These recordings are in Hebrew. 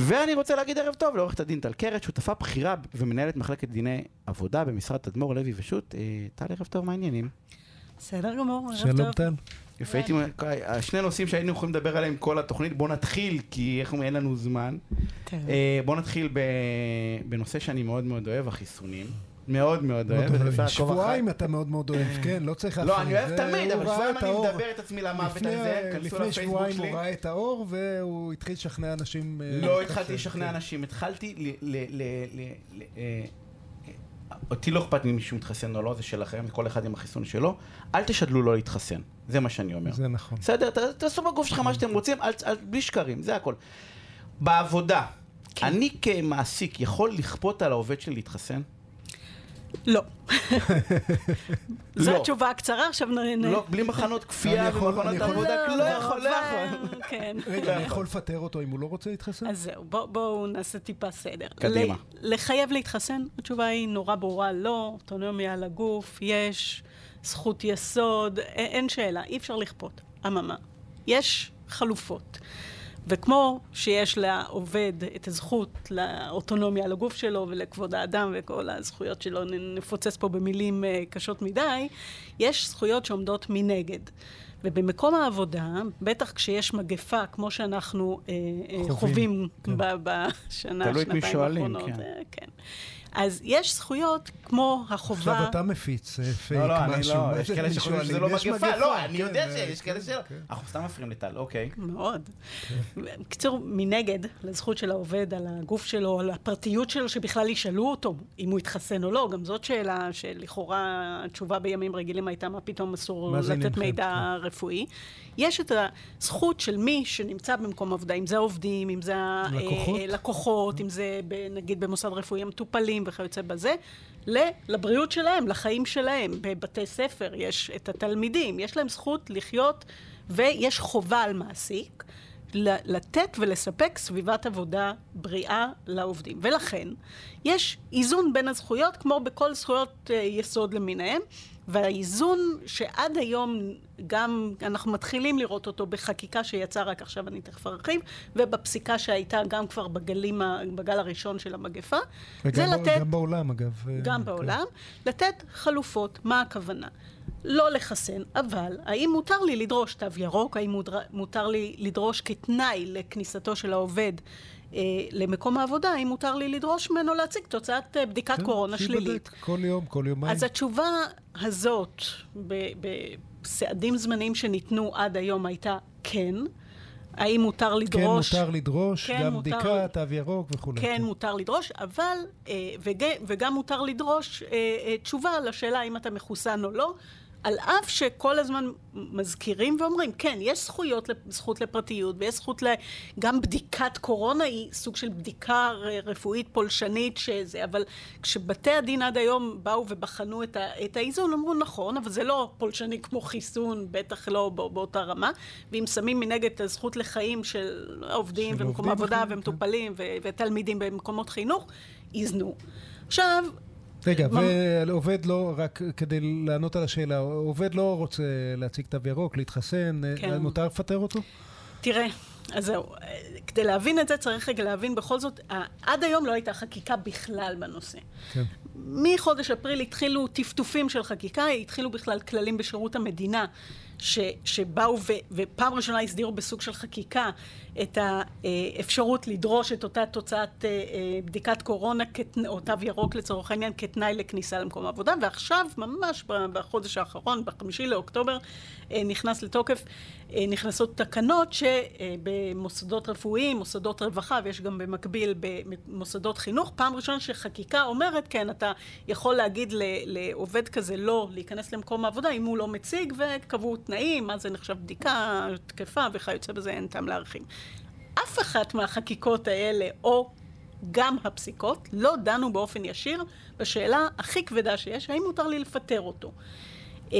ואני רוצה להגיד ערב טוב לעורכת הדין טל קרת, שותפה בכירה ומנהלת מחלקת דיני עבודה במשרד תדמור לוי ושות'. אה, טל, ערב טוב, מה העניינים? בסדר גמור, ערב שלום טוב. טל. יפה, הייתי, שני נושאים שהיינו יכולים לדבר עליהם כל התוכנית, בוא נתחיל, כי איך אומרים, אין לנו זמן. אה, בוא נתחיל בנושא שאני מאוד מאוד אוהב, החיסונים. מאוד מאוד אוהב. שבועיים אתה מאוד מאוד אוהב, כן, לא צריך לא, אני אוהב תמיד, אבל שבועיים אני. מדבר את עצמי למוות על זה, כנסו לפני שבועיים. הוא ראה את האור והוא התחיל לשכנע אנשים... אה, לא התחלתי לשכנע כן. אנשים, התחלתי ל... אה, אותי לא אכפת אם מישהו מתחסן או לא, זה שלכם, כל אחד עם החיסון שלו. אל תשדלו לא להתחסן, זה מה שאני אומר. זה נכון. בסדר, ת- תעשו בגוף שלך מה שאתם רוצים, אל- אל- בלי שקרים, זה הכל. בעבודה, כן. אני כמעסיק יכול לכפות על העובד שלי להתחסן? לא. זו לא. התשובה הקצרה, עכשיו נ... נ- לא, בלי מחנות כפייה ומחנות עבודה, לא יכול, לא אבל- יכול. כן. רגע, אני יכול לפטר אותו אם הוא לא רוצה להתחסן? אז זהו, בוא- בואו נעשה טיפה סדר. קדימה. לחייב להתחסן? התשובה היא נורא ברורה, לא, אוטונומיה על הגוף, יש, זכות יסוד, אין שאלה, אי אפשר לכפות. אממה, יש חלופות. וכמו שיש לעובד את הזכות לאוטונומיה על הגוף שלו ולכבוד האדם וכל הזכויות שלו, נפוצץ פה במילים אה, קשות מדי, יש זכויות שעומדות מנגד. ובמקום העבודה, בטח כשיש מגפה, כמו שאנחנו אה, אה, חווים, חווים כן. ב- בשנה, תלוי את מי שנתיים שואלים, האחרונות, כן. אה, כן. אז יש זכויות כמו החובה... עכשיו אתה מפיץ אה, פייק לא, לא, אני משהו. לא, יש כאלה שחושבים שזה? לא מגפה, לא, אני כן, יודע אה, שיש כאלה כן, שלא. כן. אנחנו סתם מפריעים לטל, אוקיי. מאוד. בקיצור, מנגד, לזכות של העובד על הגוף שלו, על הפרטיות שלו, שבכלל ישאלו אותו אם הוא התחסן או לא, גם זאת שאלה שלכאורה התשובה בימים רגילים הייתה מה פתאום אסור לתת? מידע רפואי. יש את הזכות של מי שנמצא במקום עבודה, אם זה העובדים, אם זה לקוחות? הלקוחות, אם זה נגיד במוסד רפואי המטופלים וכיוצא בזה, לבריאות שלהם, לחיים שלהם. בבתי ספר יש את התלמידים, יש להם זכות לחיות, ויש חובה על מעסיק. לתת ולספק סביבת עבודה בריאה לעובדים. ולכן, יש איזון בין הזכויות, כמו בכל זכויות אה, יסוד למיניהם, והאיזון שעד היום גם אנחנו מתחילים לראות אותו בחקיקה שיצאה רק עכשיו, אני תכף ארחיב, ובפסיקה שהייתה גם כבר בגלים, בגל הראשון של המגפה, זה ב- לתת... גם בעולם, אגב. אה, גם כן. בעולם, לתת חלופות. מה הכוונה? לא לחסן, אבל האם מותר לי לדרוש תו ירוק? האם מותר, מותר לי לדרוש כתנאי לכניסתו של העובד אה, למקום העבודה? האם מותר לי לדרוש ממנו להציג תוצאת אה, בדיקת כן, קורונה שלילית? כל יום, כל יומיים. אז התשובה הזאת, בסעדים זמניים שניתנו עד היום, הייתה כן. האם מותר כן, לדרוש... מותר לדרוש, כן, גם מותר- בדיקה, תו ירוק וכולי. כן, מותר לדרוש, אבל, אה, וג, וגם מותר לדרוש אה, אה, תשובה לשאלה אם אתה מחוסן או לא, על אף שכל הזמן מזכירים ואומרים, כן, יש זכויות, זכות לפרטיות, ויש זכות ל... גם בדיקת קורונה היא סוג של בדיקה רפואית פולשנית, שזה, אבל כשבתי הדין עד היום באו ובחנו את, ה, את האיזון, אמרו, נכון, אבל זה לא פולשני כמו חיסון, בטח לא בא, באותה רמה, ואם שמים מנגד את הזכות לחיים של עובדים של ומקום עבודה כן. ומטופלים ו- ותלמידים במקומות חינוך, איזנו. עכשיו, רגע, ועובד לא, רק כדי לענות על השאלה, עובד לא רוצה להציג תו ירוק, להתחסן, כן. מותר לפטר אותו? תראה, אז זהו, כדי להבין את זה צריך רגע להבין בכל זאת, עד היום לא הייתה חקיקה בכלל בנושא. כן. מחודש אפריל התחילו טפטופים של חקיקה, התחילו בכלל כללים בשירות המדינה, ש, שבאו ו, ופעם ראשונה הסדירו בסוג של חקיקה את האפשרות לדרוש את אותה תוצאת אה, אה, בדיקת קורונה או תו ירוק לצורך העניין כתנאי לכניסה למקום העבודה, ועכשיו, ממש בחודש האחרון, בחמישי לאוקטובר, אה, נכנס לתוקף, נכנסות תקנות שבמוסדות רפואיים, מוסדות רווחה, ויש גם במקביל במוסדות חינוך, פעם ראשונה שחקיקה אומרת, כן, אתה יכול להגיד לעובד כזה לא להיכנס למקום העבודה אם הוא לא מציג, וקבעו תנאים, מה זה נחשב בדיקה תקפה וכיוצא בזה, אין טעם להרחיב. אף אחת מהחקיקות האלה, או גם הפסיקות, לא דנו באופן ישיר בשאלה הכי כבדה שיש, האם מותר לי לפטר אותו. אה,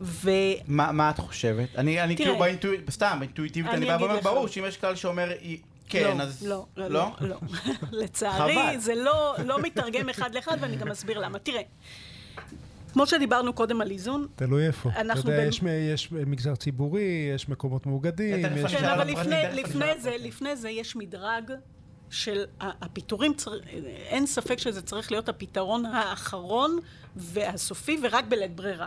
ו... מה מה את חושבת? אני אני תראה. כאילו באינטואיטיבית, סתם, באינטואיטיבית, אני אני בא ואומר. ברור שאם יש קהל שאומר כן, לא, אז... לא, לא, לא, לא. לצערי, חבל. זה לא, לא מתרגם אחד לאחד, ואני גם אסביר למה. תראה, כמו שדיברנו קודם על איזון, תלוי איפה. אנחנו אתה יודע, בין- יש, יש מגזר ציבורי, יש מקומות מאוגדים, יש... כן, אבל לפני, לפני, זה. לפני זה יש מדרג של הפיטורים, צר... אין ספק שזה צריך להיות הפתרון האחרון והסופי ורק בלית ברירה.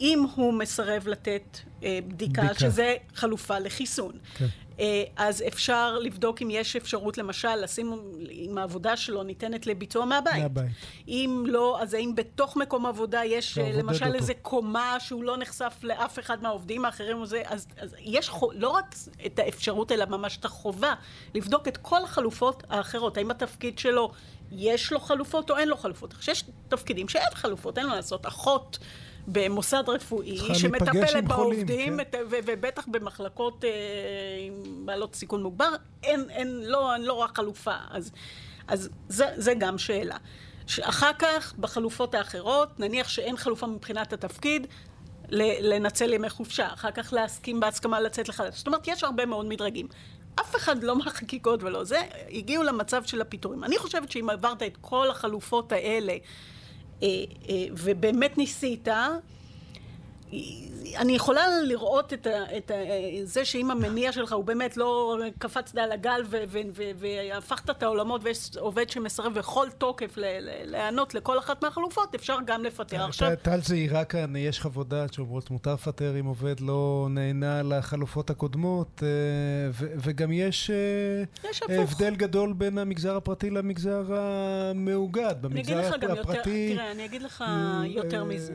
אם הוא מסרב לתת אה, בדיקה, בדיקה. שזה חלופה לחיסון, כן. אה, אז אפשר לבדוק אם יש אפשרות למשל לשים, אם העבודה שלו ניתנת לביצוע מהבית. מהבית. אם לא, אז האם בתוך מקום עבודה יש אה, למשל אותו. איזה קומה שהוא לא נחשף לאף אחד מהעובדים האחרים וזה, אז, אז יש לא רק את האפשרות אלא ממש את החובה לבדוק את כל החלופות האחרות. האם התפקיד שלו יש לו חלופות או אין לו חלופות. יש תפקידים שאין חלופות, אין מה לעשות. אחות במוסד רפואי שמטפלת בעובדים, כן. ובטח במחלקות אה, עם בעלות סיכון מוגבר, אין, אין, לא, לא רק חלופה. אז, אז זה, זה גם שאלה. אחר כך, בחלופות האחרות, נניח שאין חלופה מבחינת התפקיד, לנצל ימי חופשה, אחר כך להסכים בהסכמה לצאת לחל"ת. זאת אומרת, יש הרבה מאוד מדרגים. אף אחד לא מהחקיקות ולא זה, הגיעו למצב של הפיטורים. אני חושבת שאם עברת את כל החלופות האלה, ובאמת ניסית, אני יכולה לראות את, ה, את ה, זה שאם המניע שלך הוא באמת לא קפצת על הגל ו, ו, ו, והפכת את העולמות ויש עובד שמסרב בכל תוקף להיענות לכל אחת מהחלופות, אפשר גם לפטר. עכשיו, ט- טל זהירה כאן, יש חוות דעת שאומרות מותר לפטר אם עובד לא נהנה לחלופות הקודמות, אה, ו- וגם יש אה, יש. הבדל גדול בין המגזר הפרטי למגזר המאוגד. אני אגיד במגזר לך גם יותר, הפרטי... תראה, אני אגיד לך אה, יותר אה, מזה.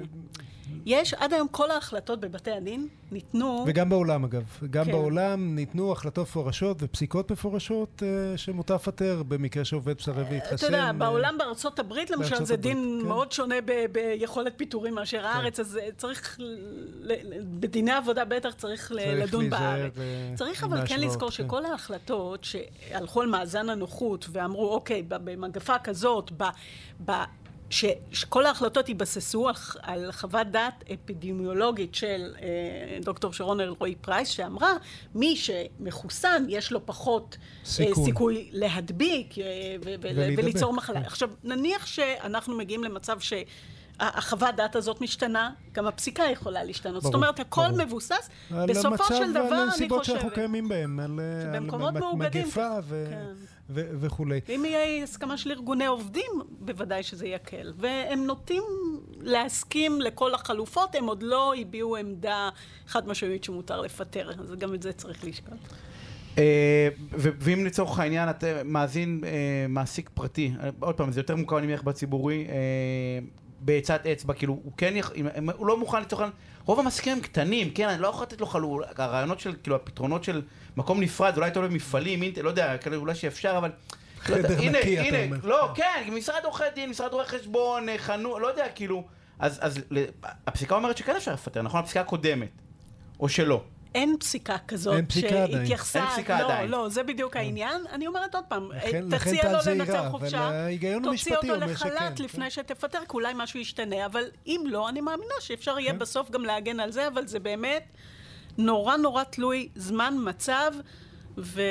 יש, עד היום כל ההחלטות בבתי הדין ניתנו... וגם בעולם אגב, גם כן. בעולם ניתנו החלטות מפורשות ופסיקות מפורשות אה, שמותר לפטר במקרה שעובד מסרב להתחסן. אתה יודע, אה, בעולם בארצות הברית למשל בארצות זה הברית, דין כן. מאוד שונה ב- ביכולת פיטורים מאשר הארץ, אז אה, צריך, ל- בדיני עבודה בטח צריך צריך לדון בארץ. אה, צריך אבל כן לזכור כן. שכל ההחלטות שהלכו על מאזן הנוחות ואמרו, אוקיי, במגפה כזאת, ב... ב- ש, שכל ההחלטות התבססו על, על חוות דעת אפידמיולוגית של אה, דוקטור שרון אלרועי פרייס, שאמרה, מי שמחוסן יש לו פחות סיכוי. סיכוי, סיכוי להדביק אה, ו- ו- וליצור מחלה. כן. עכשיו, נניח שאנחנו מגיעים למצב ש... החוות דעת הזאת משתנה, גם הפסיקה יכולה להשתנות. זאת ברור, אומרת, הכל ברור. מבוסס. על בסופו המצב של דבר, ועל אני הנסיבות שאנחנו חושבת, קיימים בהם, על, אה, על מגפה ו- כן. ו- וכולי. ואם יהיה הסכמה של ארגוני עובדים, בוודאי שזה יקל. והם נוטים להסכים לכל החלופות, הם עוד לא הביעו עמדה חד משמעית שמותר לפטר, אז גם את זה צריך לשקול. ו- ואם לצורך העניין אתה מאזין אה, מעסיק פרטי, עוד פעם זה יותר מוכר אני מניח בציבורי, אה, בעצת אצבע, כאילו הוא כן, יכ- אם- אם- הוא לא מוכן לצורך העניין, רוב המעסיקים הם קטנים, כן, אני לא יכול לתת לו חלול, הרעיונות של, כאילו הפתרונות של מקום נפרד, אולי אתה עולה במפעלים, אינט- לא יודע, כאלה אולי שאפשר, אבל... לא חדר הנה, נקי, אתה הנה, אומר. לא, כן, משרד עורכי דין, משרד רואי חשבון, אה, חנות, לא יודע, כאילו, אז, אז הפסיקה אומרת שכן אפשר לפטר, נכון? הפסיקה הקודמת, או שלא. אין פסיקה כזאת אין פסיקה. שהתייחסה... אין פסיקה לא, עדיין. לא, זה בדיוק העניין. אני אומרת עוד פעם, לכן- לכן תציע טל לו לנצל חופשה, תוציא אותו אומר שכן, לחל"ת כן. לפני שתפטר, כי אולי משהו ישתנה, אבל אם לא, אני מאמינה שאפשר יהיה כן. בסוף גם להגן על זה, אבל זה באמת נורא נורא תלוי זמן, מצב, ו...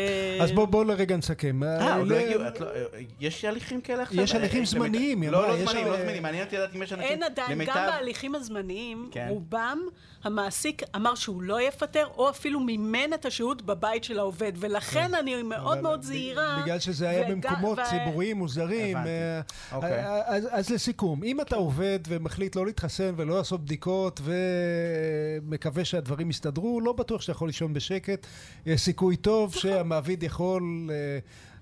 אז בואו בוא לרגע נסכם. אה, עוד לא הגיעו, את לא- אה, יש הליכים כאלה עכשיו? יש הליכים אה, זמניים, היא לא, אמרה, לא יש זמניים, לא זמניים, מעניין אותי לדעת אם יש אנשים, אין עדיין, גם בהליכים הזמניים, כן. רובם, המעסיק אמר שהוא לא יפטר, או אפילו מימן את השהות בבית של העובד, ולכן אני מאוד כן. אבל מאוד ב- זהירה. בגלל שזה היה במקומות ו- ציבוריים מוזרים. אה, אוקיי. אה, אז, אז לסיכום, אם אתה עובד ומחליט לא להתחסן ולא לעשות בדיקות ומקווה שהדברים יסתדרו, לא בטוח שאתה יכול לישון בשקט. יש סיכוי טוב שהמעביד יכול... אה,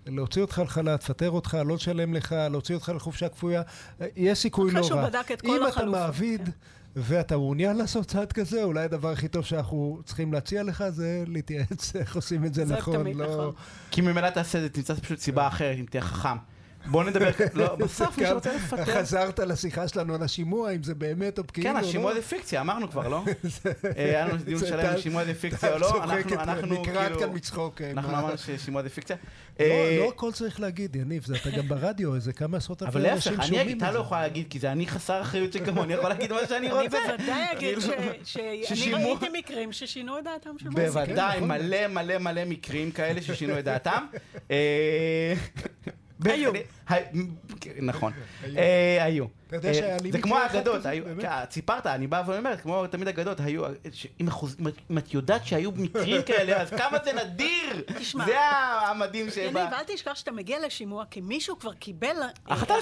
להוציא אותך לחל"ת, לפטר אותך, לא לשלם לך, להוציא אותך לחופשה כפויה, אה, יש סיכוי אחרי לא שהוא. בדק את כל אם אתה מעביד כן. ואתה מעוניין לעשות צעד כזה, אולי הדבר הכי טוב שאנחנו צריכים להציע לך זה להתייעץ איך עושים את זה נכון. לא... נכון. כי ממילא תעשה את זה, תמצא פשוט סיבה אחרת, אם תהיה חכם. בוא נדבר, לא, בסוף מי שרוצה לפטר. חזרת לשיחה שלנו על השימוע, אם זה באמת או כאילו, כן, לא? השימוע זה פיקציה, אמרנו כבר, לא? אה, היה לנו דיון זה שלם אם שימוע זה פיקציה או לא, אנחנו, אנחנו נקרעת כאילו, כאן מצחוק. אה, אנחנו אמרנו ששימוע זה פיקציה. לא- אה, לא הכל צריך להגיד, יניב, אתה גם ברדיו, איזה כמה עשרות אבל אלפי להפך, אנשים אני שומעים אגיד, את אתה לא זה. יכולה להגיד, כי זה אני חסר אחריות שכמוני, יכול להגיד מה שאני אני רוצה. בוודאי אגיד ש- כאילו, שאני ראיתי מקרים ששינו את דעתם של מעסיקים. בוודאי, נכון. מלא מלא מלא מקרים כאלה ששינו את דעתם. אה, היו. הי- נכון. אה, היו. אתה יודע אה, שהיה לי זה כמו האגדות, היו-? אה, סיפרת, אני בא ואומר, כמו תמיד אגדות, היו, אם את- יודעת שהיו מקרים כאלה, אז כמה זה נדיר! תשמע. זה המדהים שבא. יניב, אל תשכח שאתה מגיע לשימוע, כי מישהו כבר קיבל אה, החלטה.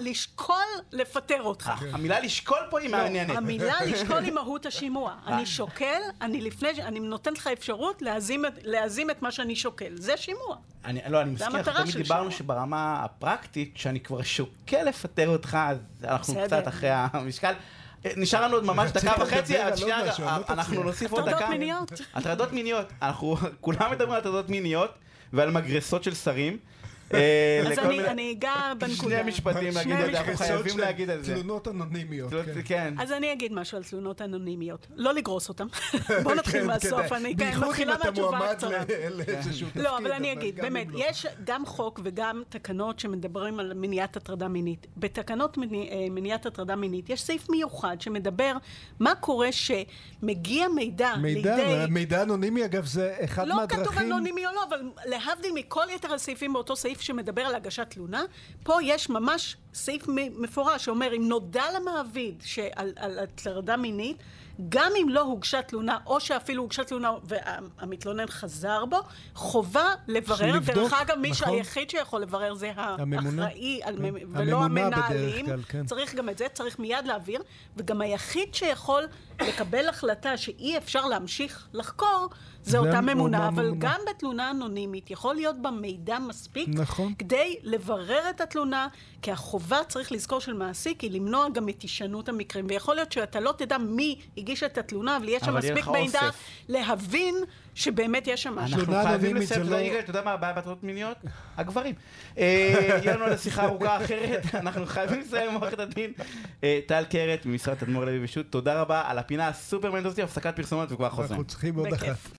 לשקול לפטר אותך. המילה לשקול פה היא מעניינת. לא, המילה לשקול היא מהות השימוע. אה. אני שוקל, אני לפני, אני נותנת לך אפשרות להזים את- מה שאני שוקל. זה שימוע. אני, לא, אני מסכים, תמיד דיברנו שימוע. שברמה הפרקטית, שאני כבר שוקל לפטר אותך, אז אנחנו בסדר. קצת אחרי המשקל. נשאר לנו עוד ממש דקה וחצי, אז שנייה, לא אנחנו. נוסיף עוד הטרדות דקה. מיניות. הטרדות מיניות. אנחנו כולם מדברים על הטרדות מיניות ועל מגרסות של שרים. אה, אז אני אגע בנקודה. שני משפטים להגיד את זה, אנחנו. חייבים להגיד את זה. תלונות אנונימיות. כן. כן. אז אני אגיד משהו על תלונות אנונימיות. לא לגרוס אותם. בוא נתחיל כן, מהסוף. אני כן, בייחוד אם מתחילה אתה מהתשובה מועמד הקצרה. ל- לאיזשהו תפקיד. לא, אבל אני אגיד, באמת, לא. יש גם חוק וגם תקנות שמדברים על מניעת הטרדה מינית. בתקנות אה, מניעת הטרדה מינית יש סעיף מיוחד שמדבר מה קורה שמגיע מידע לידי... מידע אנונימי אגב זה אחד לא מהדרכים... כתוב אנונימי או לא, אבל להבדיל מכל יתר הסעיפים באותו סעיף שמדבר על הגשת תלונה, פה יש ממש סעיף מפורש שאומר, אם נודע למעביד שעל על הטרדה מינית, גם אם לא הוגשה תלונה, או שאפילו הוגשה תלונה והמתלונן חזר בו, חובה לברר. לבדוק, דרך אגב, מי נכון. שהיחיד שיכול לברר זה הממונה. האחראי, על כן. ולא המנהלים. כלל, כן. צריך גם את זה, צריך מיד להעביר, וגם היחיד שיכול לקבל החלטה שאי אפשר להמשיך לחקור, זה זה אותה ממונה, אבל הממונה. גם בתלונה אנונימית יכול להיות בה מידע מספיק נכון. כדי לברר את התלונה, כי החובה, צריך לזכור, של מעסיק היא למנוע גם את הישנות המקרים. ויכול להיות שאתה לא תדע מי הגיש את התלונה, אבל יש שם אבל יהיה מספיק לך מידע אוסף. להבין שבאמת יש שם משהו. אנחנו תלונה חייבים אנונימית לסיים, זה אתה יודע, לא- יגאל, אתה יודע מה הבעיה בהטרדות מיניות? הגברים. אה, יהיה לנו על שיחה ארוכה אחרת, אנחנו חייבים לסיים עם עורכת הדין אה, טל קרת ממשרד תדמור לוי ושות', תודה רבה על הפינה הסופר מנטוסטי, הפסקת פרסומות וכבר חוזרים. אנחנו צריכים עוד אחת.